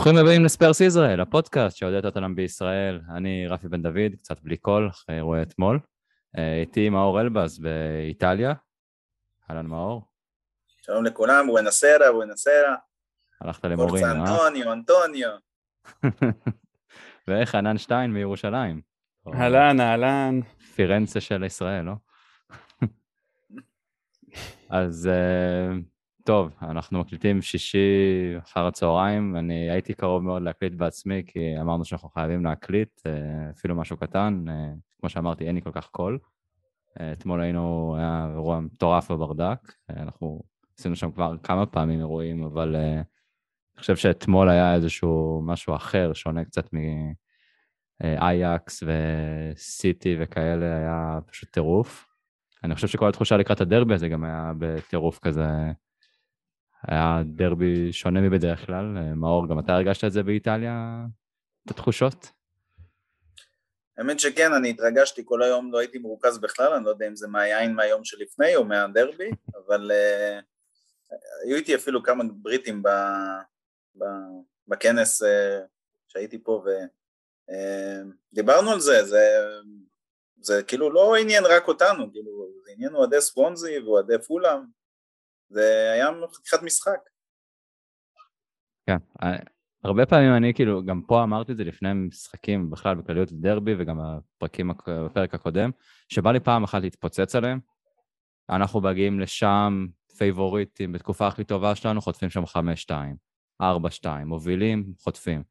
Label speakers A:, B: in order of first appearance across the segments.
A: ברוכים הבאים לספרס ישראל, הפודקאסט שעודד אותנו בישראל. אני רפי בן דוד, קצת בלי קול, אחרי אירועי אתמול. אה, איתי מאור אלבז באיטליה. אהלן מאור.
B: שלום לכולם, בואנסרה, בואנסרה.
A: הלכת למורים, אה?
B: אנטוניו, אנטוניו.
A: וחנן שטיין מירושלים.
C: אהלן, אהלן.
A: פירנצה של ישראל, לא? אז אה, טוב, אנחנו מקליטים שישי אחר הצהריים, אני הייתי קרוב מאוד להקליט בעצמי, כי אמרנו שאנחנו חייבים להקליט, אה, אפילו משהו קטן, אה, כמו שאמרתי, אין לי כל כך קול. אתמול היינו, היה אירוע מטורף בברדק, אנחנו עשינו שם כבר כמה פעמים אירועים, אבל אני חושב שאתמול היה איזשהו משהו אחר, שונה קצת מאייקס וסיטי וכאלה, היה פשוט טירוף. אני חושב שכל התחושה לקראת הדרבי הזה גם היה בטירוף כזה. היה דרבי שונה מבדרך כלל. מאור, גם אתה הרגשת את זה באיטליה, את התחושות?
B: האמת שכן, אני התרגשתי כל היום, לא הייתי מרוכז בכלל, אני לא יודע אם זה מהיין מהיום שלפני או מהדרבי, אבל uh, היו איתי אפילו כמה בריטים ב, ב, בכנס uh, שהייתי פה ודיברנו אה, uh, על זה, זה, זה כאילו לא עניין רק אותנו, כאילו זה עניין אוהדי סוונזי ואוהדי פולאם, זה היה חתיכת משחק.
A: כן, אה, הרבה פעמים אני כאילו, גם פה אמרתי את זה לפני משחקים בכלל בכלליות דרבי וגם בפרקים, בפרק הקודם, שבא לי פעם אחת להתפוצץ עליהם. אנחנו מגיעים לשם פייבוריטים בתקופה הכי טובה שלנו, חוטפים שם 5-2, 4-2, מובילים, חוטפים.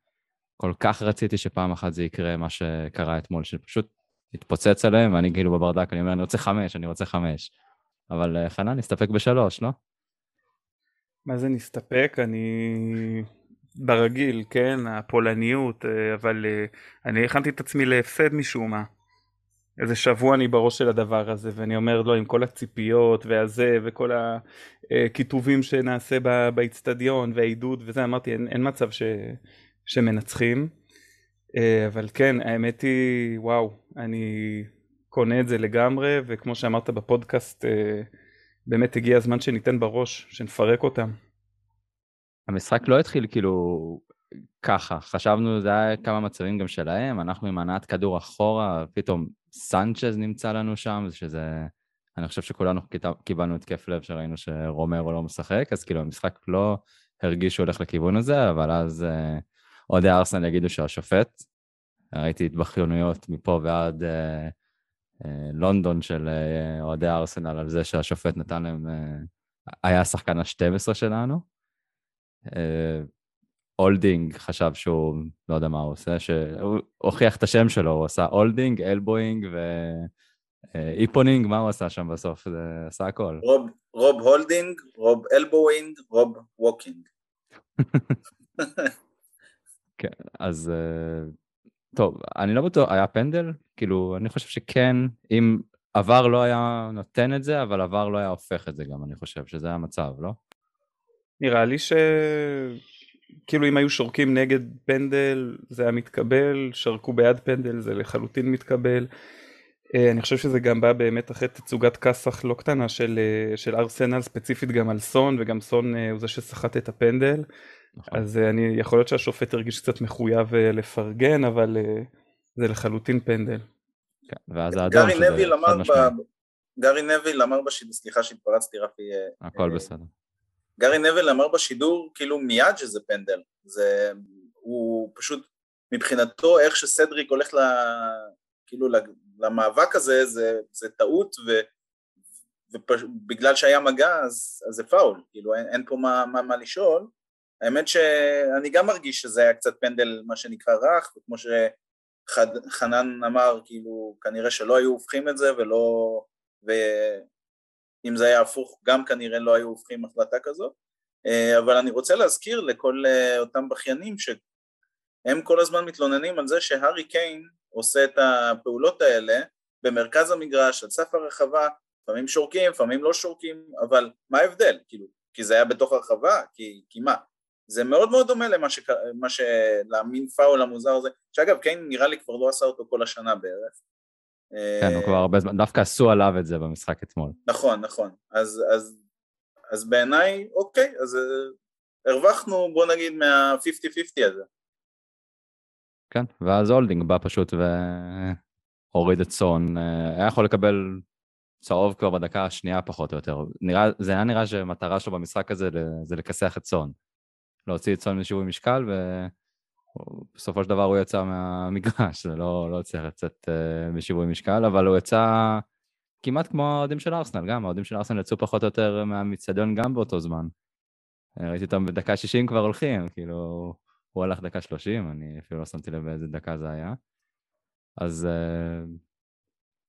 A: כל כך רציתי שפעם אחת זה יקרה, מה שקרה אתמול, שפשוט התפוצץ עליהם, ואני כאילו בברדק, אני אומר, אני רוצה חמש, אני רוצה חמש. אבל אה, חנן, נסתפק בשלוש, לא?
C: מה זה נסתפק? אני ברגיל, כן, הפולניות, אה, אבל אה, אני הכנתי את עצמי להפסד משום מה. איזה שבוע אני בראש של הדבר הזה, ואני אומר, לא, עם כל הציפיות והזה, וכל הכיתובים שנעשה באיצטדיון, והעידוד וזה, אמרתי, אין, אין מצב ש, שמנצחים. אה, אבל כן, האמת היא, וואו, אני קונה את זה לגמרי, וכמו שאמרת בפודקאסט, באמת הגיע הזמן שניתן בראש, שנפרק אותם.
A: המשחק לא התחיל כאילו ככה, חשבנו זה היה כמה מצבים גם שלהם, אנחנו עם הנעת כדור אחורה, פתאום סנצ'ז נמצא לנו שם, שזה, אני חושב שכולנו קיבלנו התקף לב שראינו שרומרו לא משחק, אז כאילו המשחק לא הרגיש שהוא הולך לכיוון הזה, אבל אז אה, אוהדי ארסנל יגידו שהשופט, ראיתי התבכיינויות מפה ועד אה, לונדון של אה, אוהדי ארסנל על זה שהשופט נתן להם, אה, היה השחקן ה-12 שלנו. הולדינג חשב שהוא, לא יודע מה הוא עושה, שהוא הוכיח את השם שלו, הוא עשה holding, elbowing ואיפונינג, מה הוא עשה שם בסוף? זה עשה הכל.
B: רוב, רוב הולדינג, רוב elbowing, רוב walking.
A: כן, אז טוב, אני לא בטוח, היה פנדל? כאילו, אני חושב שכן, אם VAR לא היה נותן את זה, אבל VAR לא היה הופך את זה גם, אני חושב, שזה המצב, לא?
C: נראה לי ש... כאילו אם היו שורקים נגד פנדל זה היה מתקבל, שרקו בעד פנדל זה לחלוטין מתקבל. אה, אני חושב שזה גם בא באמת אחרי תצוגת כסח לא קטנה של, אה, של ארסנל ספציפית גם על סון וגם סון אה, הוא זה שסחט את הפנדל. נכון. אז אני יכול להיות שהשופט הרגיש קצת מחויב לפרגן אבל זה לחלוטין פנדל.
A: כן, ואז האדום
B: שזה חד משמעי. גארי נביל אמר בשידור, סליחה שהתפרצתי רפי.
A: הכל בסדר.
B: גארי נבל אמר בשידור כאילו מיד שזה פנדל, זה, הוא פשוט מבחינתו איך שסדריק הולך ל, כאילו למאבק הזה זה, זה טעות ו, ובגלל שהיה מגע אז, אז זה פאול, כאילו אין, אין פה מה, מה, מה לשאול, האמת שאני גם מרגיש שזה היה קצת פנדל מה שנקרא רך וכמו שחנן אמר כאילו כנראה שלא היו הופכים את זה ולא ו... אם זה היה הפוך גם כנראה לא היו הופכים החלטה כזאת, אה, אבל אני רוצה להזכיר לכל אה, אותם בכיינים שהם כל הזמן מתלוננים על זה שהארי קיין עושה את הפעולות האלה במרכז המגרש, על סף הרחבה, לפעמים שורקים, לפעמים לא שורקים, אבל מה ההבדל? כאילו, כי זה היה בתוך הרחבה? כי, כי מה? זה מאוד מאוד דומה למה ש... ש... למין פאול המוזר הזה, שאגב קיין נראה לי כבר לא עשה אותו כל השנה בערך,
A: כן, הוא כבר הרבה זמן, דווקא עשו עליו את זה במשחק אתמול.
B: נכון, נכון. אז, אז, אז בעיניי, אוקיי, אז הרווחנו בוא נגיד מה-50-50 הזה.
A: כן, ואז הולדינג בא פשוט והוריד את סון, אה, היה יכול לקבל צהוב כבר בדקה השנייה פחות או יותר. נראה, זה היה נראה שהמטרה שלו במשחק הזה זה לכסח את סון. להוציא את סון משיווי משקל, ובסופו של דבר הוא יצא מהמגרש, זה לא, לא הצליח לצאת משיווי משקל, אבל הוא יצא כמעט כמו האוהדים של ארסנל, גם האוהדים של ארסנל יצאו פחות או יותר מהמצטדיון גם באותו זמן. אה, ראיתי אותם בדקה 60 כבר הולכים, כאילו, הוא הלך דקה 30, אני אפילו לא שמתי לב באיזה דקה זה היה. אז uh,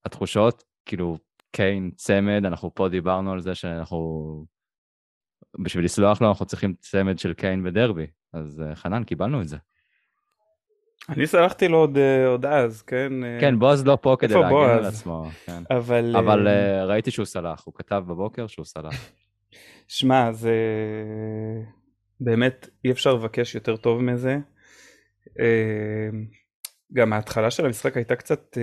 A: התחושות, כאילו, קיין, צמד, אנחנו פה דיברנו על זה שאנחנו... בשביל לסלוח לו אנחנו צריכים צמד של קיין בדרבי, אז uh, חנן, קיבלנו את זה.
C: אני סלחתי לו עוד, אה, עוד אז, כן?
A: אה, כן, בועז לא פה כדי להגן על עצמו. כן.
C: אבל...
A: אבל אה, ראיתי שהוא סלח, הוא כתב בבוקר שהוא סלח.
C: שמע, זה... באמת אי אפשר לבקש יותר טוב מזה. גם ההתחלה של המשחק הייתה קצת,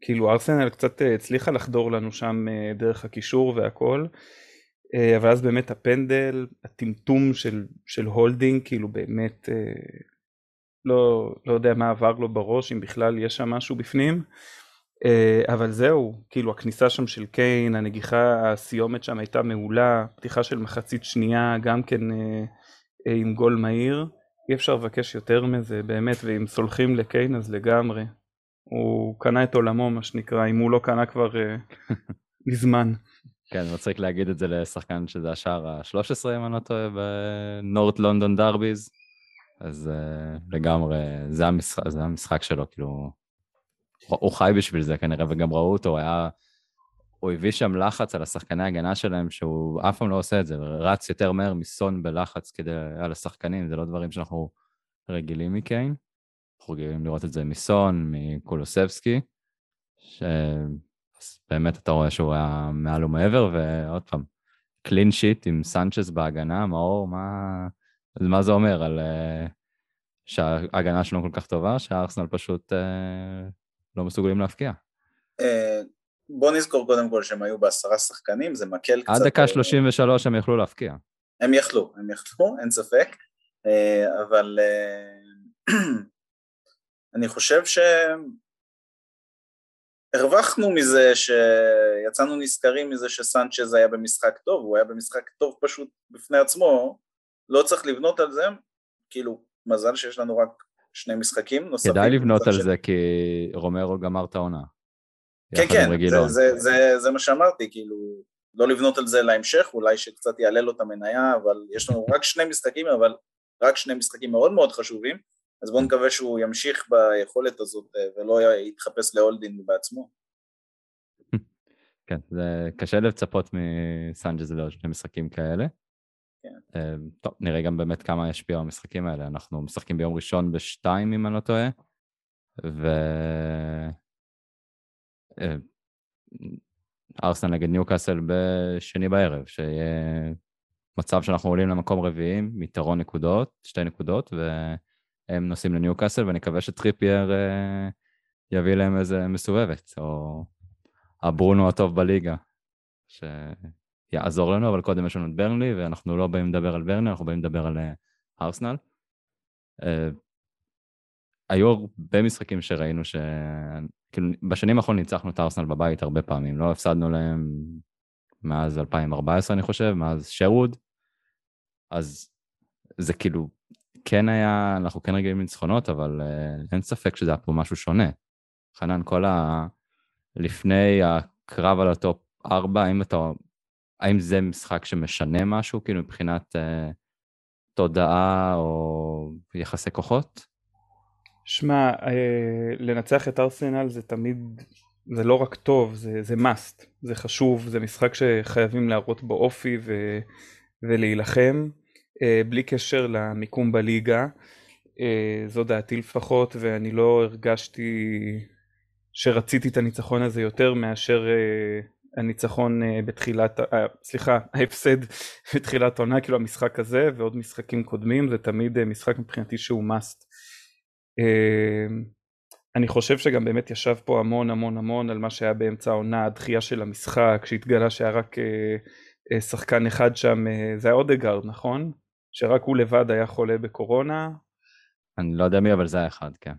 C: כאילו ארסנל קצת הצליחה לחדור לנו שם דרך הקישור והכל. אבל אז באמת הפנדל, הטמטום של, של הולדינג, כאילו באמת לא, לא יודע מה עבר לו בראש, אם בכלל יש שם משהו בפנים. אבל זהו, כאילו הכניסה שם של קיין, הנגיחה, הסיומת שם הייתה מעולה, פתיחה של מחצית שנייה, גם כן עם גול מהיר. אי אפשר לבקש יותר מזה, באמת, ואם סולחים לקיין אז לגמרי. הוא קנה את עולמו, מה שנקרא, אם הוא לא קנה כבר מזמן.
A: כן, מצחיק להגיד את זה לשחקן שזה השער ה-13, אם אני לא טועה, בנורט לונדון דרביז. אז uh, לגמרי, זה המשחק, זה המשחק שלו, כאילו... הוא חי בשביל זה כנראה, וגם ראו אותו, הוא היה... הוא הביא שם לחץ על השחקני הגנה שלהם, שהוא אף פעם לא עושה את זה, ורץ יותר מהר מסון בלחץ כדי, על השחקנים, זה לא דברים שאנחנו רגילים מקיין. אנחנו רגילים לראות את זה מסון, מקולוסבסקי, ש... אז באמת אתה רואה שהוא היה מעל ומעבר, ועוד פעם, קלין שיט עם סנצ'ס בהגנה, מאור, מה, מה זה אומר על uh, שההגנה שלנו כל כך טובה, שהארסנל פשוט uh, לא מסוגלים להפקיע?
B: Uh, בוא נזכור קודם כל שהם היו בעשרה שחקנים, זה מקל קצת...
A: עד דקה 33 הם יכלו להפקיע.
B: הם יכלו, הם יכלו, אין ספק, uh, אבל uh, אני חושב ש... הרווחנו מזה שיצאנו נשכרים מזה שסנצ'ז היה במשחק טוב, הוא היה במשחק טוב פשוט בפני עצמו, לא צריך לבנות על זה, כאילו מזל שיש לנו רק שני משחקים נוספים.
A: כדאי לבנות על זה כי רומרו גמר את העונה.
B: כן כן, זה, זה, זה, זה מה שאמרתי, כאילו לא לבנות על זה להמשך, אולי שקצת יעלה לו את המניה, אבל יש לנו רק שני משחקים, אבל רק שני משחקים מאוד מאוד חשובים, אז בואו נקווה שהוא ימשיך ביכולת הזאת אה, ולא יתחפש להולדין בעצמו.
A: כן, זה קשה לצפות מסנג'ז לשני משחקים כאלה. כן. אה, טוב, נראה גם באמת כמה ישפיע המשחקים האלה. אנחנו משחקים ביום ראשון בשתיים, אם אני לא טועה, ו... אה, ארסנל נגד ניוקאסל בשני בערב, שיהיה מצב שאנחנו עולים למקום רביעי, מיתרון נקודות, שתי נקודות, ו... הם נוסעים לניוקאסל, ואני מקווה שטריפייר אה, יביא להם איזה מסובבת, או הברונו הטוב בליגה, שיעזור לנו, אבל קודם יש לנו את ברנלי, ואנחנו לא באים לדבר על ברנלי, אנחנו באים לדבר על אה, ארסנל. אה, היו הרבה משחקים שראינו ש... כאילו, בשנים האחרונות ניצחנו את ארסנל בבית הרבה פעמים, לא הפסדנו להם מאז 2014, אני חושב, מאז שרווד, אז זה כאילו כן היה, אנחנו כן רגילים לניצחונות, אבל אה, אין ספק שזה היה פה משהו שונה. חנן, כל ה... לפני הקרב על הטופ 4, האם אתה... האם זה משחק שמשנה משהו, כאילו מבחינת אה, תודעה או יחסי כוחות?
C: שמע, אה, לנצח את ארסנל זה תמיד, זה לא רק טוב, זה, זה must, זה חשוב, זה משחק שחייבים להראות בו אופי ו, ולהילחם. אה, בלי קשר למיקום בליגה, אה, זו דעתי לפחות, ואני לא הרגשתי שרציתי את הניצחון הזה יותר מאשר אה, הניצחון בתחילת, סליחה, ההפסד בתחילת עונה, כאילו המשחק הזה ועוד משחקים קודמים, זה תמיד משחק מבחינתי שהוא must. אני חושב שגם באמת ישב פה המון המון המון על מה שהיה באמצע העונה, הדחייה של המשחק, שהתגלה שהיה רק שחקן אחד שם, זה היה אודגרד, נכון? שרק הוא לבד היה חולה בקורונה.
A: אני לא יודע מי, אבל זה היה אחד, כן.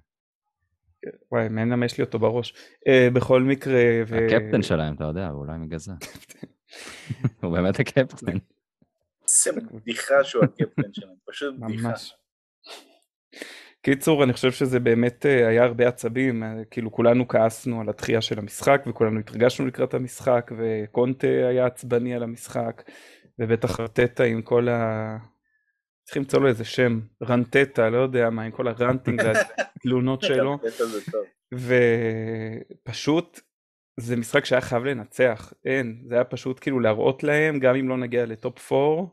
C: וואי, מעניין למה יש לי אותו בראש. Uh, בכל מקרה...
A: ו... הקפטן שלהם, אתה יודע, אולי מגזה. הוא באמת הקפטן.
B: זה בדיחה שהוא הקפטן שלהם, פשוט בדיחה. ממש.
C: קיצור, אני חושב שזה באמת אה, היה הרבה עצבים, אה, כאילו כולנו כעסנו על התחייה של המשחק וכולנו התרגשנו לקראת המשחק וקונטה היה עצבני על המשחק ובטח רטטה עם כל ה... צריך למצוא לו איזה שם, רנטטה, לא יודע מה, עם כל הרנטינג והתלונות שלו. ופשוט זה משחק שהיה חייב לנצח, אין, זה היה פשוט כאילו להראות להם, גם אם לא נגיע לטופ 4,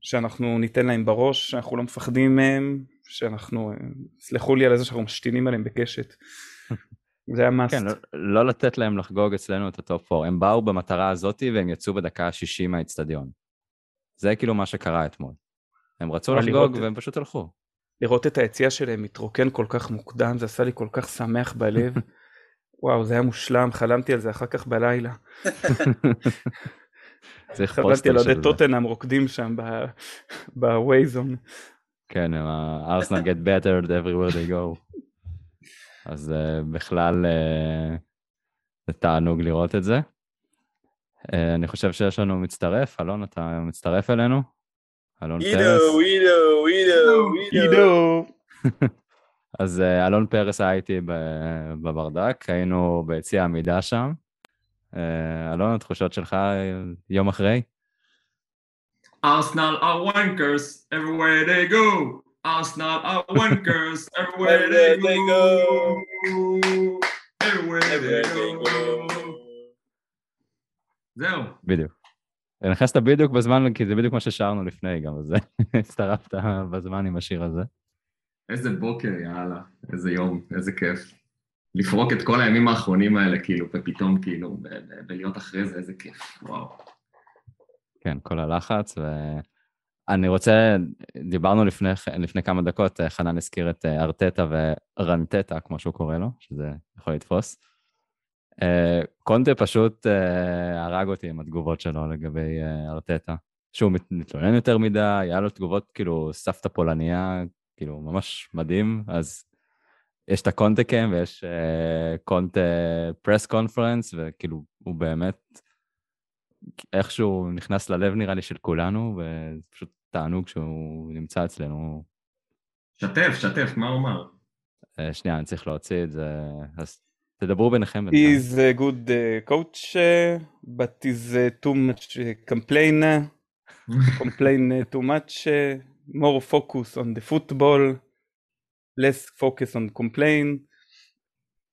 C: שאנחנו ניתן להם בראש, שאנחנו לא מפחדים מהם, שאנחנו, סלחו לי על זה שאנחנו משתינים עליהם בקשת. זה היה must.
A: כן, לא, לא לתת להם לחגוג אצלנו את הטופ 4. הם באו במטרה הזאת והם יצאו בדקה ה-60 מהאיצטדיון. זה כאילו מה שקרה אתמול. הם רצו לחגוג והם פשוט הלכו.
C: לראות את היציע שלהם מתרוקן כל כך מוקדם, זה עשה לי כל כך שמח בלב. וואו, זה היה מושלם, חלמתי על זה אחר כך בלילה. צריך פוסטר של זה. חלמתי על אוהדי טוטנאם רוקדים שם בווייזון.
A: כן, ארסנל get better everywhere they go. אז uh, בכלל uh, זה תענוג לראות את זה. Uh, אני חושב שיש לנו מצטרף, אלון, אתה מצטרף אלינו? אלון פרס.
B: עידו, עידו, עידו, עידו.
A: אז uh, אלון פרס היה איתי בברדק, היינו ביציע עמידה שם. Uh, אלון, התחושות שלך יום אחרי?
D: Arsenal are wankers everywhere they go. Arsenal are wankers everywhere they go. everywhere they go. זהו.
A: בדיוק. נכנסת בדיוק בזמן, כי זה בדיוק מה ששרנו לפני גם, אז הצטרפת בזמן עם השיר הזה.
D: איזה בוקר, יאללה, איזה יום, איזה כיף. לפרוק את כל הימים האחרונים האלה, כאילו, ופתאום, כאילו, ולהיות אחרי זה, איזה כיף, וואו.
A: כן, כל הלחץ, ואני רוצה, דיברנו לפני, לפני כמה דקות, חנן הזכיר את אה, ארטטה ורנטטה, כמו שהוא קורא לו, שזה יכול לתפוס. אה, קונטה פשוט אה, הרג אותי עם התגובות שלו לגבי ארטטה. שהוא מתלונן יותר מדי, היה לו תגובות כאילו סבתא פולניה, כאילו ממש מדהים, אז יש את הקונטה קאם ויש קונטה פרס קונפרנס, וכאילו הוא באמת איכשהו נכנס ללב נראה לי של כולנו, וזה פשוט תענוג שהוא נמצא אצלנו.
D: שתף, שתף, מה הוא אמר?
A: Uh, שנייה, אני צריך להוציא את זה, אז תדברו ביניכם.
C: He is a good uh, coach, uh, but is uh, too much uh, complain, complain uh, too much, uh, more focus on the football, less focus on complain.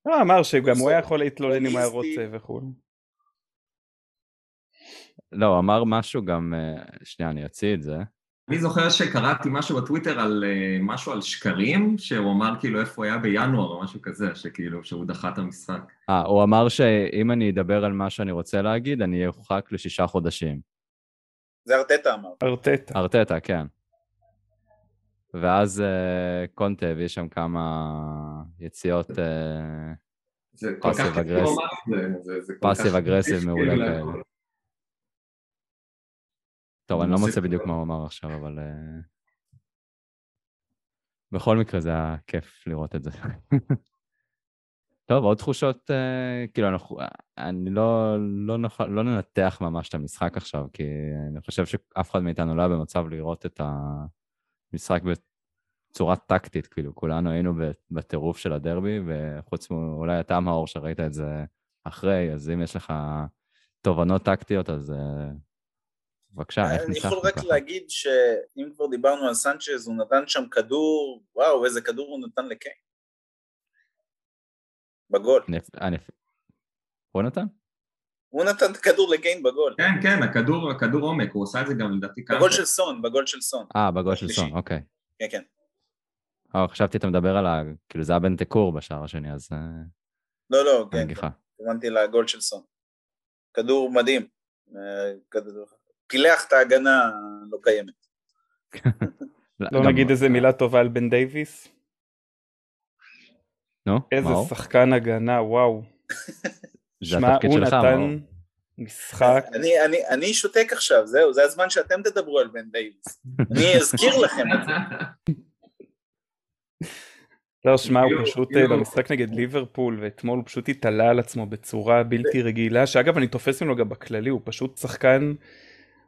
C: הוא אמר שגם הוא היה יכול להתלונן אם הוא היה רוצה וכו'.
A: לא, אמר משהו גם, אה, שנייה, אני אוציא את זה.
D: אני זוכר שקראתי משהו בטוויטר על אה, משהו על שקרים, שהוא אמר כאילו איפה הוא היה בינואר או משהו כזה, שכאילו, שהוא דחה את המשחק.
A: אה, הוא אמר שאם אני אדבר על מה שאני רוצה להגיד, אני אהיה ארוחק לשישה חודשים.
B: זה ארטטה אמר.
C: ארטטה.
A: ארטטה, כן. ואז uh, קונטה הביא שם כמה יציאות פאסיב אגרסיב מעולה כאלה. טוב, אני לא מוצא בדיוק מה הוא אמר עכשיו, אבל... אה, בכל מקרה זה היה כיף לראות את זה. טוב, עוד תחושות, uh, כאילו, אנחנו, אני לא, לא, נוכל, לא ננתח ממש את המשחק עכשיו, כי אני חושב שאף אחד מאיתנו לא היה במצב לראות את המשחק בצורה טקטית, כאילו, כולנו היינו בטירוף של הדרבי, וחוץ מאולי אתה, מאור, שראית את זה אחרי, אז אם יש לך תובנות טקטיות, אז בבקשה, איך
B: ככה? אני יכול רק להגיד שאם כבר דיברנו על סנצ'ז, הוא נתן שם כדור, וואו, איזה כדור הוא נתן לקיין. בגול.
A: הוא נתן?
B: הוא נתן את הכדור לקיין בגול.
D: כן, כן, הכדור, הכדור עומק, הוא עושה את זה גם לדעתי
B: כמה... בגול של סון, בגול של סון.
A: אה, בגול של סון, אוקיי.
B: כן, כן.
A: אה, חשבתי אתה מדבר על ה... כאילו זה היה בן תקור בשער השני, אז... אה,
B: לא, לא, כן. הבנתי לגול של סון. כדור מדהים. אה, פילח את ההגנה הלא קיימת.
C: לא נגיד איזה מילה טובה על בן דייוויס?
A: נו,
C: איזה שחקן הגנה, וואו.
A: זה התפקיד שלך, מאור.
C: משחק.
B: אני, אני, אני שותק עכשיו, זהו, זה הזמן שאתם תדברו על בן דייוויס. אני אזכיר לכם את זה.
C: לא, שמע, הוא פשוט במשחק נגד ליברפול, ואתמול הוא פשוט התעלה על עצמו בצורה בלתי רגילה, שאגב, אני תופס ממנו גם בכללי, הוא פשוט שחקן,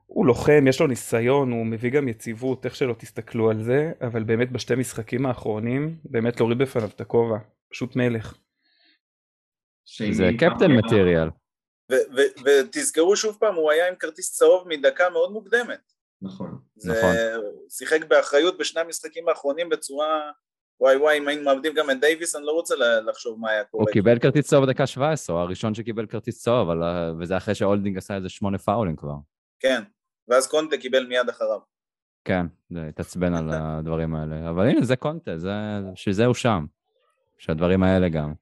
C: הוא לוחם, יש לו ניסיון, הוא מביא גם יציבות, איך שלא תסתכלו על זה, אבל באמת בשתי משחקים האחרונים, באמת להוריד בפניו את הכובע, פשוט מלך.
A: זה
B: captain material. ותזכרו שוב פעם, הוא היה עם כרטיס צהוב מדקה מאוד מוקדמת.
D: נכון.
B: זה
A: נכון.
B: הוא שיחק באחריות בשני המשחקים האחרונים בצורה... וואי וואי, אם היינו מאבדים גם את דייוויס, אני לא רוצה לחשוב מה היה
A: הוא
B: קורה.
A: קיבל כרטיס צהוב בדקה 17, הוא הראשון שקיבל כרטיס צהוב, אבל, וזה אחרי שהולדינג עשה איזה שמונה פאולים כבר.
B: כן, ואז קונטה קיבל מיד אחריו.
A: כן, זה התעצבן על הדברים האלה. אבל הנה, זה קונטה, זה, בשביל זה הוא שם. שהדברים האלה גם.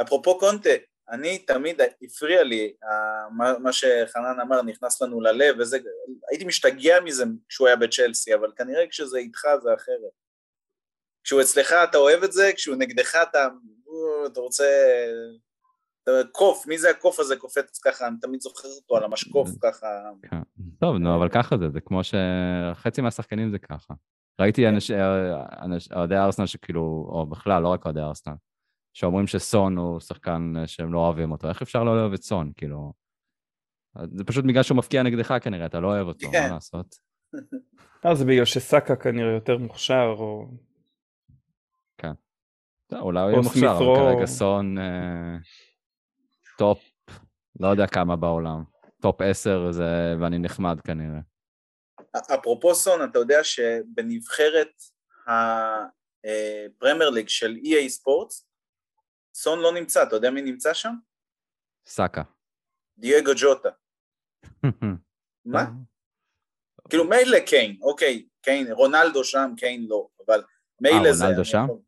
B: אפרופו קונטה, אני תמיד הפריע לי אה, מה, מה שחנן אמר, נכנס לנו ללב, וזה, הייתי משתגע מזה כשהוא היה בצ'לסי, אבל כנראה כשזה איתך זה אחרת. כשהוא אצלך אתה אוהב את זה, כשהוא נגדך אתה, אתה רוצה... קוף, מי זה הקוף הזה קופץ ככה, אני תמיד זוכר אותו על המשקוף ככה.
A: כן. טוב, נו, אבל ככה זה, זה כמו שחצי מהשחקנים זה ככה. ראיתי אנש- אה, אוהדי ארסנל שכאילו, או בכלל, לא רק אוהדי ארסנל, שאומרים שסון הוא שחקן אה, שהם לא אוהבים אותו. איך אפשר לא לאהוב את סון? כאילו... זה פשוט בגלל שהוא מבקיע נגדך כנראה, אתה לא אוהב אותו,
B: כן.
A: מה לעשות?
C: אה, זה בגלל שסאקה כנראה יותר מוכשר, או...
A: טוב, אולי הוא יהיה מוכשר, אבל. כרגע סון אה, טופ, לא יודע כמה בעולם. טופ 10 זה, ואני נחמד כנראה.
B: אפרופו סון, אתה יודע שבנבחרת הפרמייר ליג של EA ספורטס, סון לא נמצא, אתה יודע מי נמצא שם?
A: סאקה.
B: דייגו ג'וטה. מה? כאילו מילא קיין, אוקיי, קיין, רונלדו שם, קיין לא, אבל מילא
A: אה,
B: זה...
A: רונלדו
B: אני
A: שם?
B: יכול-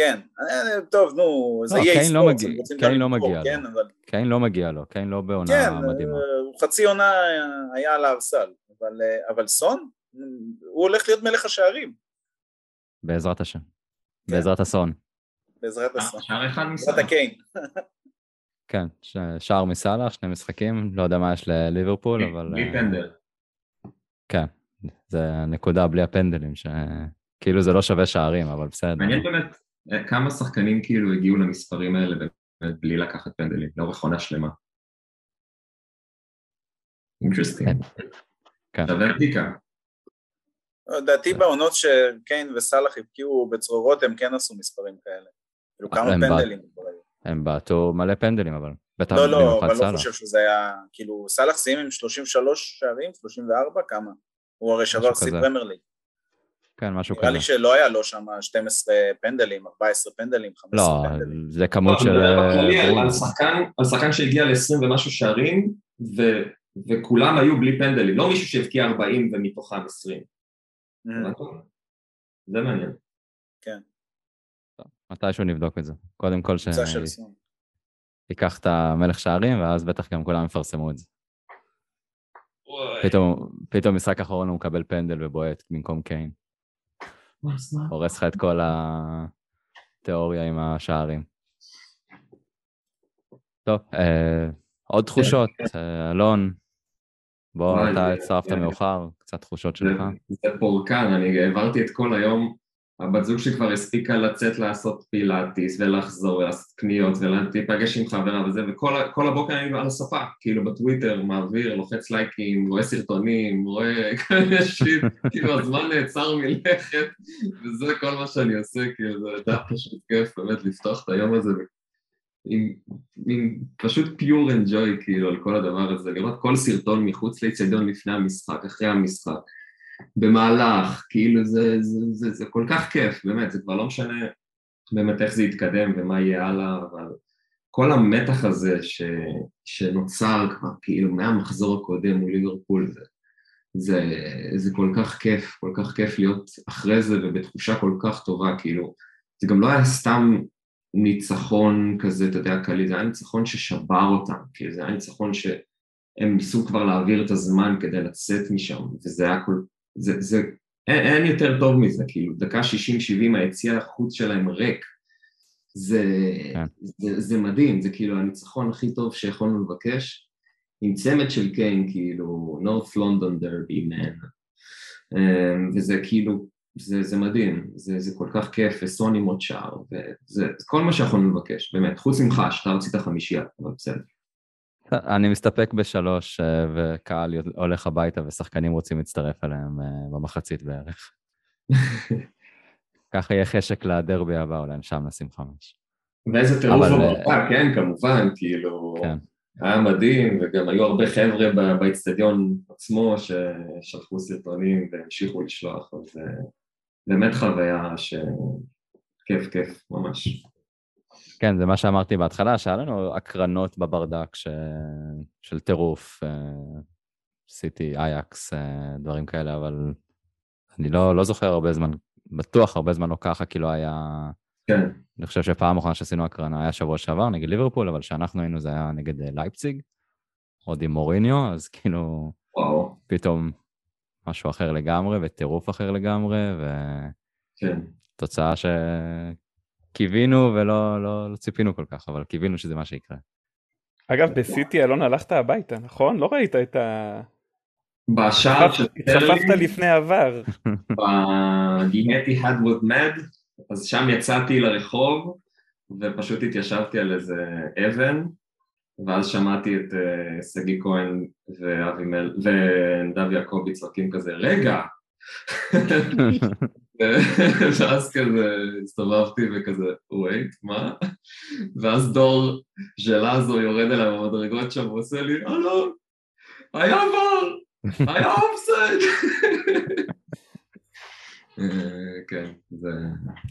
B: כן, אה, טוב, נו, זה
A: לא,
B: EA
A: קיין לא מגיע- קיין לא מגיע לו.
B: כן, אבל...
A: קיין לא מגיע לו, קיין לא בעונה
B: כן,
A: מדהימה.
B: אה, הוא חצי עונה היה על הארסל, אבל, אה, סון, הוא הולך להיות מלך השערים,
A: בעזרת השם.
B: כן.
A: בעזרת הסון.
B: בעזרת הסון.
D: שער אחד.
B: בעזרת הקיין.
A: כן, שער מסאלח, שני משחקים, לא יודע מה יש לליברפול, אבל...
D: בלי
A: אה,
D: פנדל.
A: כן, זה הנקודה בלי הפנדלים, שכאילו זה לא שווה שערים, אבל בסדר.
D: מעניין באמת אה, כמה שחקנים כאילו הגיעו למספרים האלה באמת בלי לקחת פנדלים, לאורך עונה שלמה. interesting.
A: כן.
D: שווה בדיקה.
B: לדעתי בעונות שקיין וסאלח הבקיעו בצרורות הם כן עשו מספרים כאלה. כאילו כמה
A: הם בעט.
B: פנדלים.
A: הם בעטו מלא פנדלים, אבל בטח
B: לא, לא, אבל לא
A: סאלח.
B: חושב שזה היה, כאילו סאלח סיים עם 33 שערים, 34, כמה? הוא הרי שבר שיא. פרמייר ליג.
A: כן, משהו
B: נראה
A: כזה.
B: לי שלא היה לו שם 12 פנדלים, 14 פנדלים, 15
A: לא,
B: פנדלים.
A: זה כמות של...
D: בכללי
A: אה,
D: על- שחקן- שהגיע ל-20 ומשהו שערים, ו- וכולם היו בלי פנדלים, לא מישהו שהבקיע 40 ומתוכם 20.
B: Mhm.
D: זה מעניין.
A: מתישהו נבדוק את זה. קודם כל
B: סון.
A: שייקח את המלך שערים, ואז בטח גם כולם יפרסמו את זה. פתאום, פתאום משחק אחרון הוא מקבל פנדל ובועט במקום קיין. הורס לך את כל התיאוריה עם השערים. טוב, אה, עוד תחושות. אה, אלון, בוא, אתה הצטרפת מאוחר, קצת תחושות שלך.
D: זה פורקן, אני העברתי את כל היום, הבת זוג שלי כבר הספיקה לצאת לעשות פילאטיס ולחזור ולעשות קניות ולהיפגש עם חברה וזה, וכל הבוקר אני על הספה, כאילו בטוויטר, מעביר, לוחץ לייקים, רואה סרטונים, רואה כאלה שיט, כאילו הזמן נעצר מלכת, וזה כל מה שאני עושה, כאילו זה היה פשוט כיף באמת לפתוח את היום הזה עם, עם פשוט פיור אנג'וי כאילו על כל הדבר הזה, לראות כל סרטון מחוץ לאצטדיון לפני המשחק, אחרי המשחק, במהלך, כאילו זה, זה, זה, זה כל כך כיף, באמת, זה כבר לא משנה באמת איך זה יתקדם ומה יהיה הלאה, אבל כל המתח הזה ש, שנוצר כבר כאילו מהמחזור הקודם מול ליברפול, זה, זה, זה כל כך כיף, כל כך כיף להיות אחרי זה ובתחושה כל כך טובה, כאילו, זה גם לא היה סתם ניצחון כזה, אתה יודע, קליל, זה היה ניצחון ששבר אותם, כאילו זה היה ניצחון שהם ניסו כבר להעביר את הזמן כדי לצאת משם, וזה היה כל... זה, זה, אין, אין יותר טוב מזה, כאילו, דקה 60-70 היציע החוץ שלהם ריק, זה,
A: כן.
D: זה, זה מדהים, זה כאילו הניצחון הכי טוב שיכולנו לבקש, עם צמד של קיין, כאילו, North London Derby, man. אמ, וזה כאילו, זה, זה מדהים, זה, זה כל כך כיף, וסוני מאוד שער, וזה כל מה שיכולנו לבקש, באמת, חוץ ממך, שאתה רצית חמישייה, אבל בסדר.
A: אני מסתפק בשלוש, אה, וקהל הולך הביתה ושחקנים רוצים להצטרף אליהם אה, במחצית בערך. ככה יהיה חשק לדרבי הבא, אולי שם נשים חמש.
D: ואיזה טירוף הברכה, כן, כמובן, כאילו, כן. היה מדהים, וגם היו הרבה חבר'ה באצטדיון עצמו ששלחו סרטונים והמשיכו לשלוח, אז באמת חוויה שכיף, כיף, ממש.
A: כן, זה מה שאמרתי בהתחלה, שהיה לנו הקרנות בברדק ש... של טירוף, אה, סיטי, אייקס, אה, דברים כאלה, אבל אני לא, לא זוכר הרבה זמן, בטוח הרבה זמן לא ככה, כי לא היה...
D: כן.
A: אני חושב שפעם אחרונה שעשינו הקרנה היה שבוע שעבר נגד ליברפול, אבל כשאנחנו היינו זה היה נגד אה, לייפציג, עוד עם מוריניו, אז כאילו...
D: וואו.
A: פתאום משהו אחר לגמרי, וטירוף אחר לגמרי, ותוצאה
D: כן.
A: שקיווינו ולא לא, לא ציפינו כל כך, אבל קיווינו שזה מה שיקרה.
C: אגב, בסיטי אלון הלכת הביתה, נכון? לא ראית את ה...
D: בשער של
C: התחפפת לפני עבר.
D: בגיהתי had with mad, אז שם יצאתי לרחוב, ופשוט התיישבתי על איזה אבן, ואז שמעתי את uh, שגיא כהן ואבי מל... ונדב יעקבי צועקים כזה, רגע! ואז כזה הסתובבתי וכזה, וייט, מה? ואז דור ז'לאזו יורד אליי במדרגות שם ועושה לי, אלון, היה בר! היה אופסייד! אה, כן, זה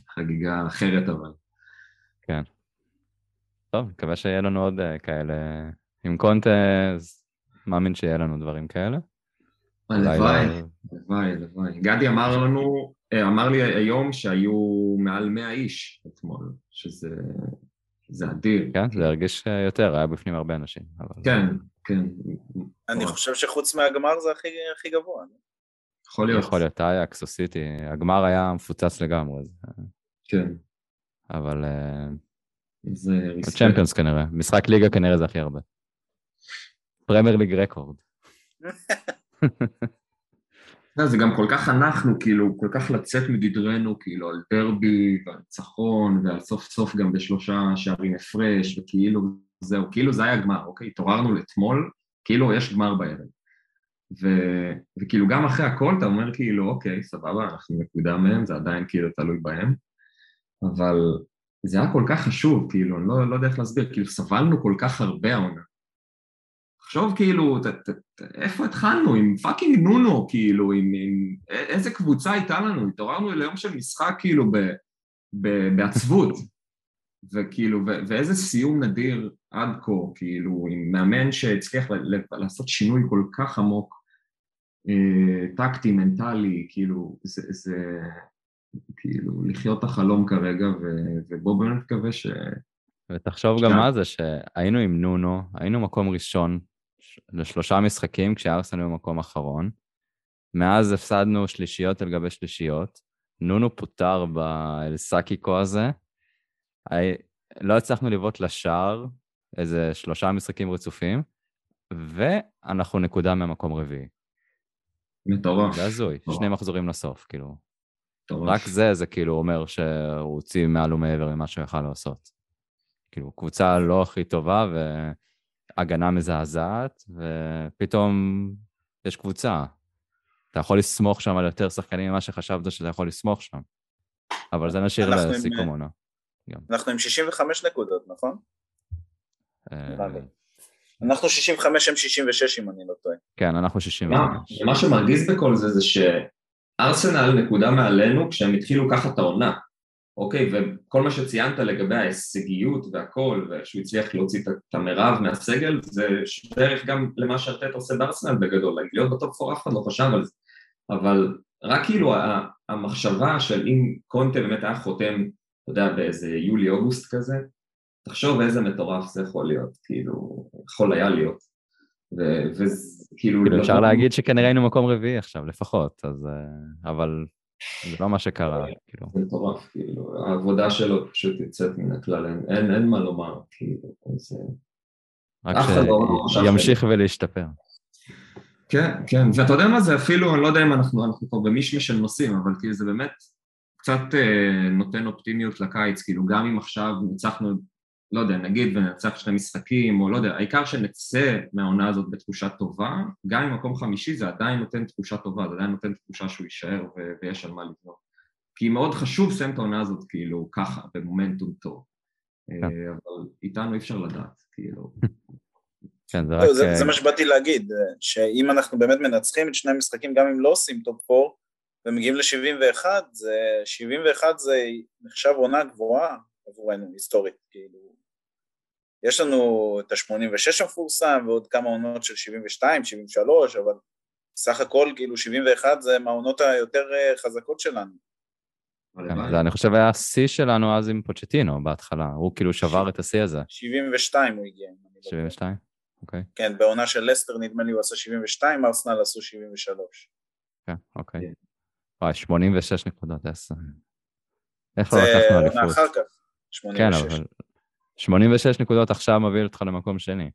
D: חגיגה אחרת אבל.
A: כן. טוב, מקווה שיהיה לנו עוד אה, כאלה. עם קונטה, אז מאמין שיהיה לנו דברים כאלה.
D: הלוואי, הלוואי, הלוואי. גדי אמר לנו, אה, אמר לי היום שהיו מעל 100 איש אתמול, שזה זה אדיר.
A: כן, זה הרגיש יותר, היה בפנים הרבה אנשים.
D: כן, כן.
B: אני חושב שחוץ מהגמר זה הכי גבוה.
D: יכול להיות.
A: יכול להיות אייקס או סיטי, הגמר היה מפוצץ לגמרי.
D: כן.
A: אבל... אה,
D: זה
A: ריספקט. צ'מפיונס כנראה, משחק ליגה כנראה זה הכי הרבה. פרמייר ליג רקורד.
D: זה גם כל כך אנחנו, כאילו, כל כך לצאת מגדרנו, כאילו, על דרבי ועל ניצחון, ועל סוף סוף גם בשלושה שערים הפרש, וכאילו זהו, כאילו זה היה גמר, אוקיי? התעוררנו לאתמול, כאילו יש גמר בערב. ו, וכאילו גם אחרי הכל אתה אומר כאילו אוקיי סבבה אנחנו נקודה מהם זה עדיין כאילו תלוי בהם אבל זה היה כל כך חשוב כאילו אני לא, לא יודע איך להסביר כאילו סבלנו כל כך הרבה העונה תחשוב כאילו ת, ת, ת, איפה התחלנו? עם fucking נונו כאילו עם, עם איזה קבוצה הייתה לנו? התעוררנו ליום של משחק כאילו ב, ב, בעצבות. וכאילו ו, ואיזה סיום נדיר עד כה כאילו עם מאמן שהצליח לעשות שינוי כל כך עמוק אה, טקטי, מנטלי, כאילו, זה, זה כאילו לחיות את החלום כרגע, ו, ובוא באמת נקווה ש...
A: ותחשוב גם מה זה, שהיינו עם נונו, היינו מקום ראשון לשלושה משחקים, כשארסנל היו מקום אחרון. מאז הפסדנו שלישיות על גבי שלישיות. נונו פוטר באלסקיקו הזה. לא הצלחנו לבעוט לשער איזה שלושה משחקים רצופים, ואנחנו נקודה מהמקום רביעי.
D: מטורף.
A: זה הזוי, שני מחזורים לסוף, כאילו. מטורף. רק זה, זה כאילו אומר שהוא הוציא מעל ומעבר ממה שהוא יכל לעשות. כאילו, קבוצה לא הכי טובה והגנה מזעזעת, ופתאום יש קבוצה. אתה יכול לסמוך שם על יותר שחקנים ממה שחשבת שאתה יכול לסמוך שם. אבל זה נשאיר לסיכום עונה.
B: אנחנו עם 65 נקודות, נכון? אה, אנחנו 65 הם 66 אם אני לא טועה.
A: כן, אנחנו 65.
D: מה שמרגיז בכל זה זה שארסנל נקודה מעלינו כשהם התחילו ככה את העונה, אוקיי? וכל מה שציינת לגבי ההישגיות והכל, ושהוא הצליח להוציא את המרב מהסגל, זה בערך גם למה שארטט עושה בארסנל בגדול, להיות בטופ פור אף אחד לא חשב על זה, אבל רק כאילו המחשבה של אם קונטה באמת היה חותם, אתה יודע, באיזה יולי-אוגוסט כזה, תחשוב איזה מטורף זה יכול להיות, כאילו, יכול היה להיות. וכאילו...
A: כאילו, אפשר להגיד שכנראה היינו מקום רביעי עכשיו, לפחות, אז... אה, אבל זה לא מה שקרה, כאילו.
D: זה מטורף, כאילו, העבודה שלו פשוט יוצאת מן הכלל, אין, אין מה לומר, כאילו, זה...
A: רק
D: אחד לא- לא
A: שימשיך ולהשתפר.
D: כן, כן, ואתה יודע מה זה אפילו, אני לא יודע אם אנחנו, אנחנו פה במישמש של נושאים, אבל כאילו זה באמת קצת אה, נותן אופטימיות לקיץ, כאילו גם אם עכשיו ניצחנו, לא יודע, נגיד וננצח שני משחקים, או לא יודע, העיקר שנצא מהעונה הזאת בתחושה טובה, גם אם מקום חמישי זה עדיין נותן תחושה טובה, זה עדיין נותן תחושה שהוא יישאר ו- ויש על מה לבנות. כי מאוד חשוב לסיים את העונה הזאת כאילו ככה, במומנטום טוב. אה, אבל איתנו אי אפשר לדעת, כאילו.
A: כן, זה רק...
B: לא, זה,
A: אה,
B: זה מה שבאתי להגיד, אה, שאם אנחנו באמת מנצחים את שני המשחקים, גם אם לא עושים טופ 4, ומגיעים ל-71, זה, 71 זה נחשב עונה גבוהה עבורנו, היסטורית, כאילו. יש לנו את ה-86 המפורסם, ועוד כמה עונות של 72, 73, אבל סך הכל, כאילו, 71 זה מהעונות היותר אה, חזקות שלנו.
A: כן. זה אני חושב היה השיא שלנו אז עם פוצ'טינו בהתחלה, הוא כאילו שבר את השיא הזה.
B: 72 הוא הגיע. אם אני לא טועה.
A: 72? אוקיי,
B: כן, בעונה של לסטר נדמה לי הוא עשה 72, ארסנל עשו 73.
A: כן, אוקיי.
D: כן.
A: וואי, 86 נקודות, עשר. איך
B: זה
A: לא לקחנו
B: עונה
A: אליפות?
B: אחר כך,
A: כן,
B: 86.
A: אבל 86 נקודות עכשיו מביא אותך למקום שני.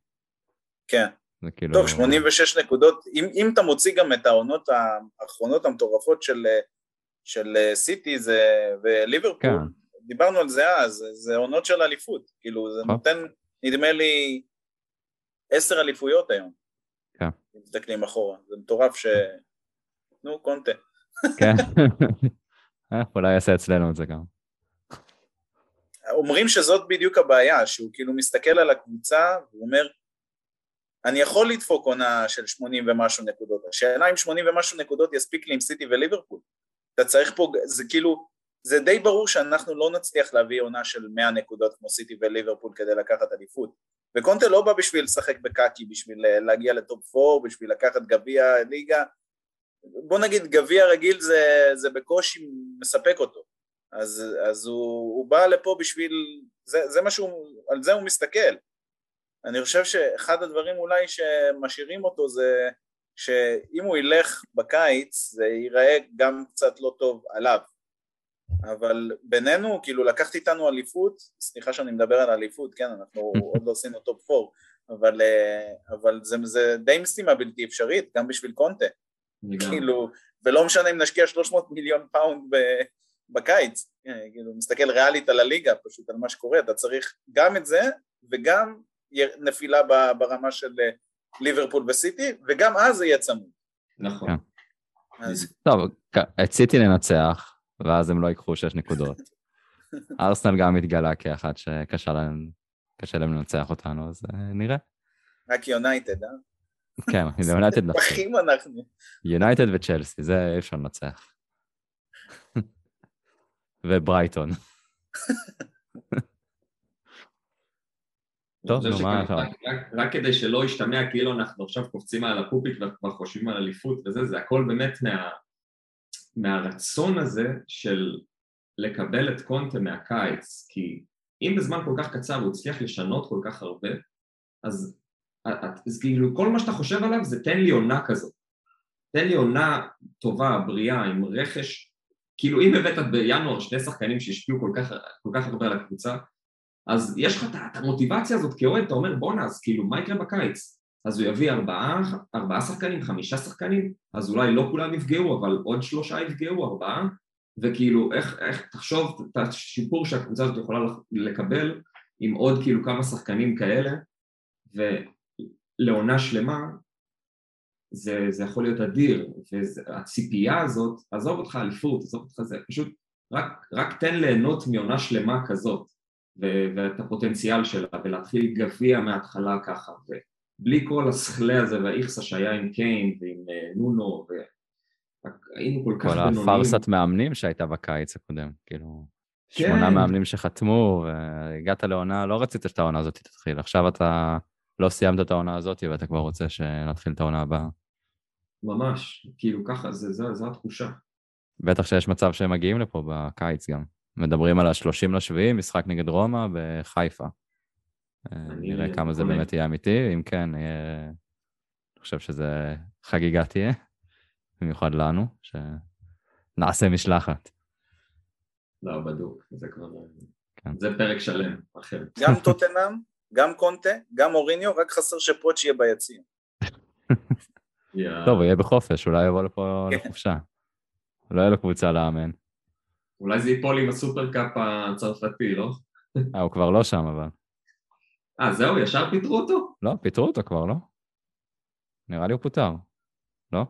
B: כן.
A: זה כאילו...
B: טוב, 86 נקודות, אם, אם אתה מוציא גם את העונות האחרונות המטורפות של, של סיטי זה, וליברפול,
A: כן.
B: דיברנו על זה אז, זה, עונות של אליפות, כאילו זה
A: נכון.
B: נותן, נדמה לי, עשר אליפויות היום.
A: כן.
B: אם מסתכלים אחורה, זה מטורף ש... נו, קונטה.
A: כן. אה, אולי יעשה אצלנו את זה גם.
B: אומרים שזאת בדיוק הבעיה, שהוא כאילו מסתכל על הקבוצה ואומר, אני יכול לדפוק עונה של 80 ומשהו נקודות, השאלה אם 80 ומשהו נקודות יספיק לי עם סיטי וליברפול. אתה צריך פה, זה כאילו, זה די ברור שאנחנו לא נצליח להביא עונה של 100 נקודות כמו סיטי וליברפול כדי לקחת אליפות. וקונטה לא בא בשביל לשחק בקקי, בשביל להגיע ל top 4, בשביל לקחת גביע ליגה. בוא נגיד גביע רגיל זה, זה בקושי מספק אותו. אז, אז הוא, הוא בא לפה בשביל, זה, זה מה שהוא, על זה הוא מסתכל. אני חושב שאחד הדברים אולי שמשאירים אותו זה שאם הוא ילך בקיץ זה ייראה גם קצת לא טוב עליו. אבל בינינו, כאילו לקחת איתנו אליפות, סליחה שאני מדבר על אליפות, כן, אנחנו עוד לא עשינו top 4, אבל, אה, אבל זה, זה די משימה בלתי אפשרית, גם בשביל קונטה. כאילו, ולא משנה אם נשקיע 300 מיליון פאונד ב- בקיץ, אה, כאילו, מסתכל ריאלית על הליגה, פשוט על מה שקורה, אתה צריך גם את זה, וגם נפילה ברמה של אה, ליברפול וסיטי, וגם אז זה יהיה צמוד.
D: נכון.
A: כן.
B: אז
A: טוב, את סיטי ננצח, ואז הם לא ייקחו 6 נקודות. ארסנל גם התגלה כאחד שקשה להם, קשה להם לנצח אותנו, אז אה, נראה.
B: רק יונייטד, אה?
A: כן, יונייטד נפסיד.
B: אחים אנחנו.
A: יונייטד וצ'לסי, זה אי אפשר לנצח. וברייטון. טוב, נו, מה עכשיו?
D: רק, כדי שלא ישתמע כאילו אנחנו עכשיו קופצים על הפופיק וכבר חושבים על אליפות וזה, זה הכל באמת מה, מהרצון הזה של לקבל את קונטה מהקיץ, כי אם בזמן כל כך קצר הוא הצליח לשנות כל כך הרבה, אז, אז, אז כאילו כל מה שאתה חושב עליו זה תן לי עונה כזאת, תן לי עונה טובה, בריאה, עם רכש, כאילו אם הבאת בינואר שני שחקנים שהשפיעו כל כך, כל כך הרבה על הקבוצה, אז יש לך את- המוטיבציה הזאת כאוהד, אתה אומר בואנה, אז כאילו מה יקרה בקיץ? אז הוא יביא ארבעה, ארבעה שחקנים, חמישה שחקנים, אז אולי לא כולם יפגעו, אבל עוד שלושה יפגעו, ארבעה, וכאילו איך, איך תחשוב את השיפור שהקבוצה הזאת יכולה לקבל עם עוד כאילו כמה שחקנים כאלה, ולעונה שלמה זה, זה יכול להיות אדיר, והציפייה הזאת, עזוב אותך אליפות, עזוב אותך זה, פשוט רק, רק תן ליהנות מעונה שלמה כזאת, ו- ואת הפוטנציאל שלה, ולהתחיל גביע מההתחלה ככה, ובלי כל הסכלה הזה והאיכסה שהיה עם קיין ועם אה, נונו, והיינו כל כך
A: כל
D: בינוניים.
A: הפארסת מאמנים שהייתה בקיץ הקודם, כאילו,
D: כן.
A: שמונה מאמנים שחתמו, והגעת לעונה, לא רצית שאת העונה הזאת תתחיל, עכשיו אתה לא סיימת את העונה הזאת ואתה כבר רוצה שנתחיל את העונה הבאה.
D: ממש, כאילו ככה, זה, זה, זו התחושה.
A: בטח שיש מצב שהם מגיעים לפה בקיץ גם. מדברים על ה-30 לשביעי, משחק נגד רומא בחיפה. אה,
D: אני
A: נראה כמה זה. באמת יהיה אמיתי, אם כן, יהיה... אני חושב שזה חגיגה תהיה, במיוחד לנו, שנעשה משלחת.
D: לא, בדוק, זה כבר...
A: כן.
D: זה פרק שלם אחר.
B: גם טוטנאם, גם קונטה, גם אוריניו, רק חסר שפוץ' יהיה ביציע.
D: יאה.
A: טוב, הוא יהיה בחופש, אולי יבוא לפה
B: כן.
A: לחופשה. לא יהיה לו קבוצה לאמן.
D: אולי זה ייפול עם הסופרקאפ הצרפתי, לא?
A: אה, הוא כבר לא שם, אבל.
D: אה, זהו, ישר פיטרו אותו?
A: לא, פיטרו אותו כבר, לא? נראה לי הוא פוטר. לא?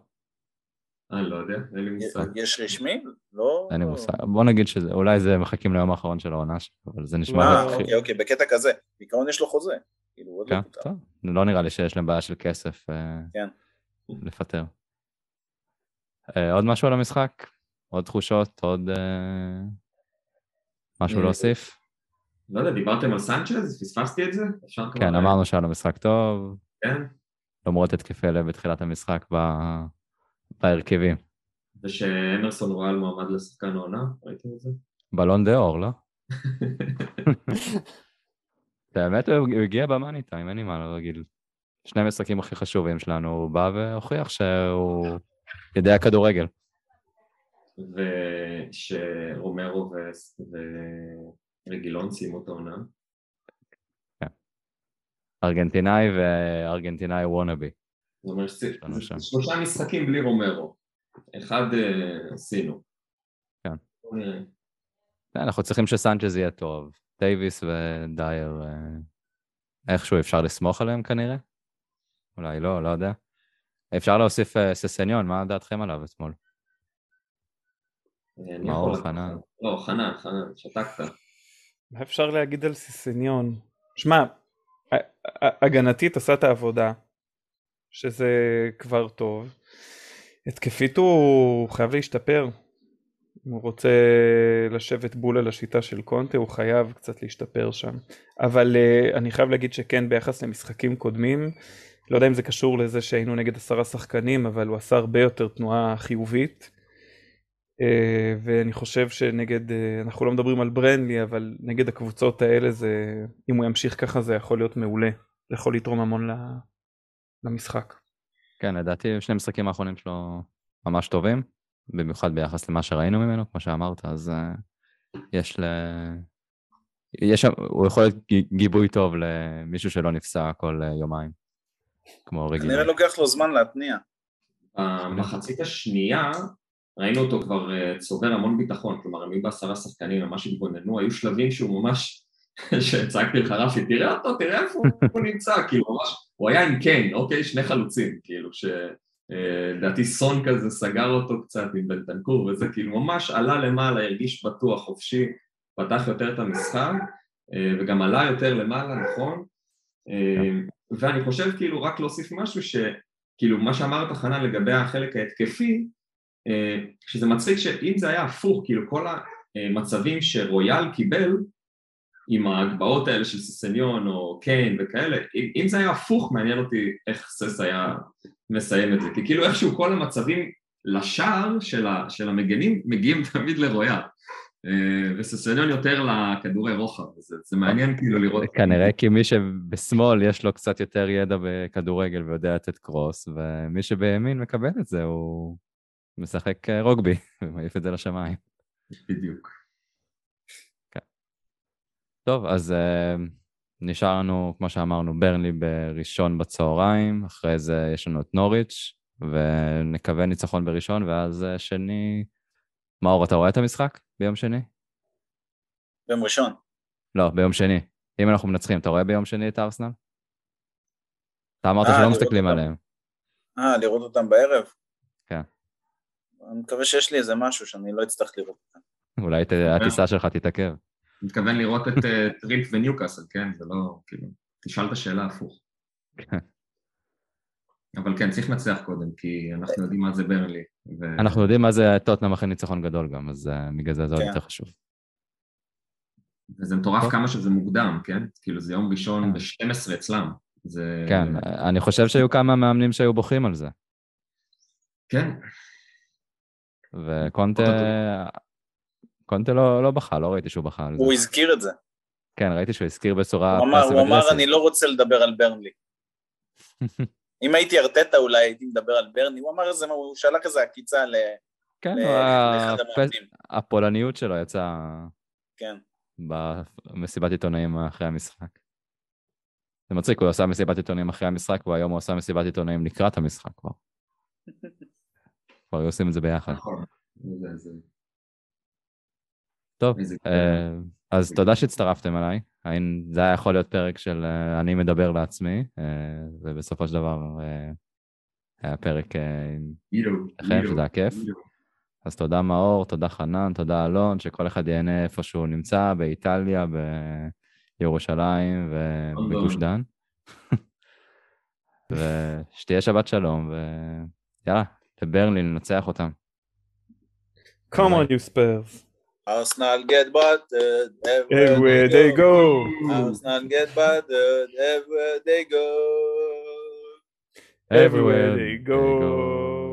D: אני לא יודע, אין לי מושג.
B: יש רשמי? לא...
A: אין לי מושג. בוא נגיד שזה, אולי זה מחכים ליום האחרון של העונה שלו, אבל זה נשמע...
B: אה, אוקיי, אוקיי, בקטע כזה. בעיקרון יש לו חוזה. כאילו, הוא עוד לא
A: כן,
B: פוטר.
A: לא נראה לי שיש להם בעיה של כסף אה,
B: כן.
A: לפטר. אה, עוד משהו על המשחק? עוד תחושות? עוד אה, משהו
D: אה,
A: להוסיף?
D: לא יודע, דיברתם על סנצ'ז? פספסתי את זה? אפשר כבר...
A: כן, אמרנו שהיה לו משחק טוב,
D: כן,
A: למרות התקפי לב בתחילת המשחק ב- בהרכבים.
D: ושאמרסון רואל מועמד לשחקן העונה, ראיתם את זה?
A: בלון דה אור, לא? באמת הוא הגיע במאני טיים, אין לי מה להגיד. שני המשחקים הכי חשובים שלנו, הוא בא והוכיח שהוא יודע כדורגל.
D: ושרומרו ו- ורגילון סיימו את העונה.
A: ארגנטינאי וארגנטינאי וונאבי.
D: זאת אומרת. שלושה משחקים בלי רומרו. אחד אה, עשינו.
A: כן.
D: בוא נראה.
A: אנחנו צריכים שסנצ'ז יהיה טוב. דייוויס ודייר, אה, איכשהו אפשר לסמוך עליהם כנראה? אולי לא, לא יודע. אפשר להוסיף אה, ססניון, מה דעתכם עליו אתמול?
D: אני
A: מאור, חנן.
D: לא, חנן, חנן, שתקת.
C: מה אפשר להגיד על סיסניון? שמע, הגנתית עשה את העבודה, שזה כבר טוב. התקפית הוא חייב להשתפר. אם הוא רוצה לשבת בול על השיטה של קונטה, הוא חייב קצת להשתפר שם. אבל uh, אני חייב להגיד שכן, ביחס למשחקים קודמים, לא יודע אם זה קשור לזה שהיינו נגד עשרה שחקנים, אבל הוא עשה הרבה יותר תנועה חיובית. Uh, ואני חושב שנגד, uh, אנחנו לא מדברים על ברנלי, אבל נגד הקבוצות האלה זה, אם הוא ימשיך ככה זה יכול להיות מעולה. זה יכול לתרום המון למשחק.
A: כן, לדעתי שני המשחקים האחרונים שלו ממש טובים, במיוחד ביחס למה שראינו ממנו, כמו שאמרת, אז uh, יש ל... יש הוא יכול להיות גיבוי טוב למישהו שלא נפסע כל uh, יומיים, כמו רגיל.
B: כנראה לוקח לו זמן להתניע.
D: במחצית השנייה ראינו אותו כבר אה, צובר המון ביטחון, כלומר הם היו בעשרה שחקנים, ממש התבוננו, היו שלבים שהוא ממש, שהצגתי לך רפי, תראה אותו, תראה איפה הוא- נמצא, כאילו ממש, הוא היה עם קיין, אוקיי, שני חלוצים, כאילו, שלדעתי סון כזה סגר אותו קצת עם בנטנקור וזה, כאילו ממש עלה למעלה, הרגיש בטוח, חופשי, פתח יותר את המשחק, אה, וגם עלה יותר למעלה, נכון? ואני חושב כאילו רק להוסיף משהו ש... כאילו מה שאמרת חנן לגבי החלק ההתקפי, אה, שזה מצחיק שאם זה היה הפוך, כאילו כל המצבים שרויאל קיבל עם ההגבהות האלה של סיסניון או קיין וכאלה, אם, זה היה הפוך מעניין אותי איך סס היה מסיים את זה, כי כאילו איכשהו כל המצבים לשער של, של המגנים מגיעים תמיד לרויאל, אה, וסיסניון יותר לכדורי רוחב, זה, זה מעניין כאילו לראות
A: כנראה כי מי שבשמאל יש לו קצת יותר ידע בכדורגל ויודע לתת קרוס, ומי שבימין מקבל את זה, הוא משחק אה, רוגבי, ומעיף את זה לשמיים.
D: בדיוק.
A: טוב, אז uh, נשאר לנו, כמו שאמרנו, ברנלי בראשון בצהריים, אחרי זה יש לנו את נוריץ', ונקווה ניצחון בראשון, ואז שני... מאור, אתה רואה את המשחק ביום שני?
B: ביום ראשון.
A: לא, ביום שני. אם אנחנו מנצחים, אתה רואה ביום שני את ארסנל? אתה אמרת
B: אה,
A: שלא מסתכלים
B: אותם.
A: עליהם.
B: אה, לראות אותם בערב?
A: כן.
B: אני מקווה שיש לי איזה משהו שאני לא אצטרך לראות אותם.
A: אולי ת- הטיסה שלך תתעכב.
D: מתכוון לראות את אה, טרימפ וניוקאסל, כן? זה לא, כאילו, תשאל את השאלה הפוך. אבל כן, צריך לנצח קודם, כי אנחנו יודעים מה זה ברנלי. ו-
A: אנחנו יודעים מה זה טוטנאם אחרי ניצחון גדול גם, אז uh, בגלל זה זה עוד
B: כן.
A: יותר חשוב.
D: וזה מטורף
A: טוב.
D: כמה שזה מוקדם, כן? כאילו זה יום ראשון
A: כן.
D: ב-12 אצלם. זה...
A: כן, אני חושב שהיו כמה מאמנים שהיו בוכים על זה.
D: כן,
A: וקונטה... קונטה לא, לא בכה, לא ראיתי שהוא בכה על זה.
B: הוא הזכיר את זה.
A: כן, ראיתי שהוא הזכיר בצורה...
B: הוא אמר, הוא אמר. אני לא רוצה לדבר על ברנלי. אם הייתי ארטטה אולי הייתי מדבר על ברני, הוא אמר איזה, הוא שלח איזה עקיצה ל-
A: כן,
B: ל- לאחד המאמנים.
A: הפולניות שלו יצאה
B: כן.
A: במסיבת עיתונאים אחרי המשחק. זה מצחיק, הוא עשה מסיבת עיתונאים אחרי המשחק, והיום הוא עשה מסיבת עיתונאים לקראת המשחק כבר. כבר היו עושים את זה ביחד.
D: נכון. זה- זה-
A: טוב, אה, אז תודה שהצטרפתם אליי. האם- זה היה יכול להיות פרק של אה, אני מדבר לעצמי, אה, ובסופו של דבר אה, היה פרק אה, עם לכם, שזה היה כיף. אז תודה מאור, תודה חנן, תודה אלון, שכל אחד ייהנה איפה שהוא נמצא, באיטליה, בירושלים ובגוש דן. ושתהיה שבת שלום, ויאללה, לברלי, לנצח אותם.
C: Come on you Spurs.
B: ארסנל get buttered
C: Everywhere they go.
B: ארסנל get buttered everywhere they go.
C: Everywhere they go.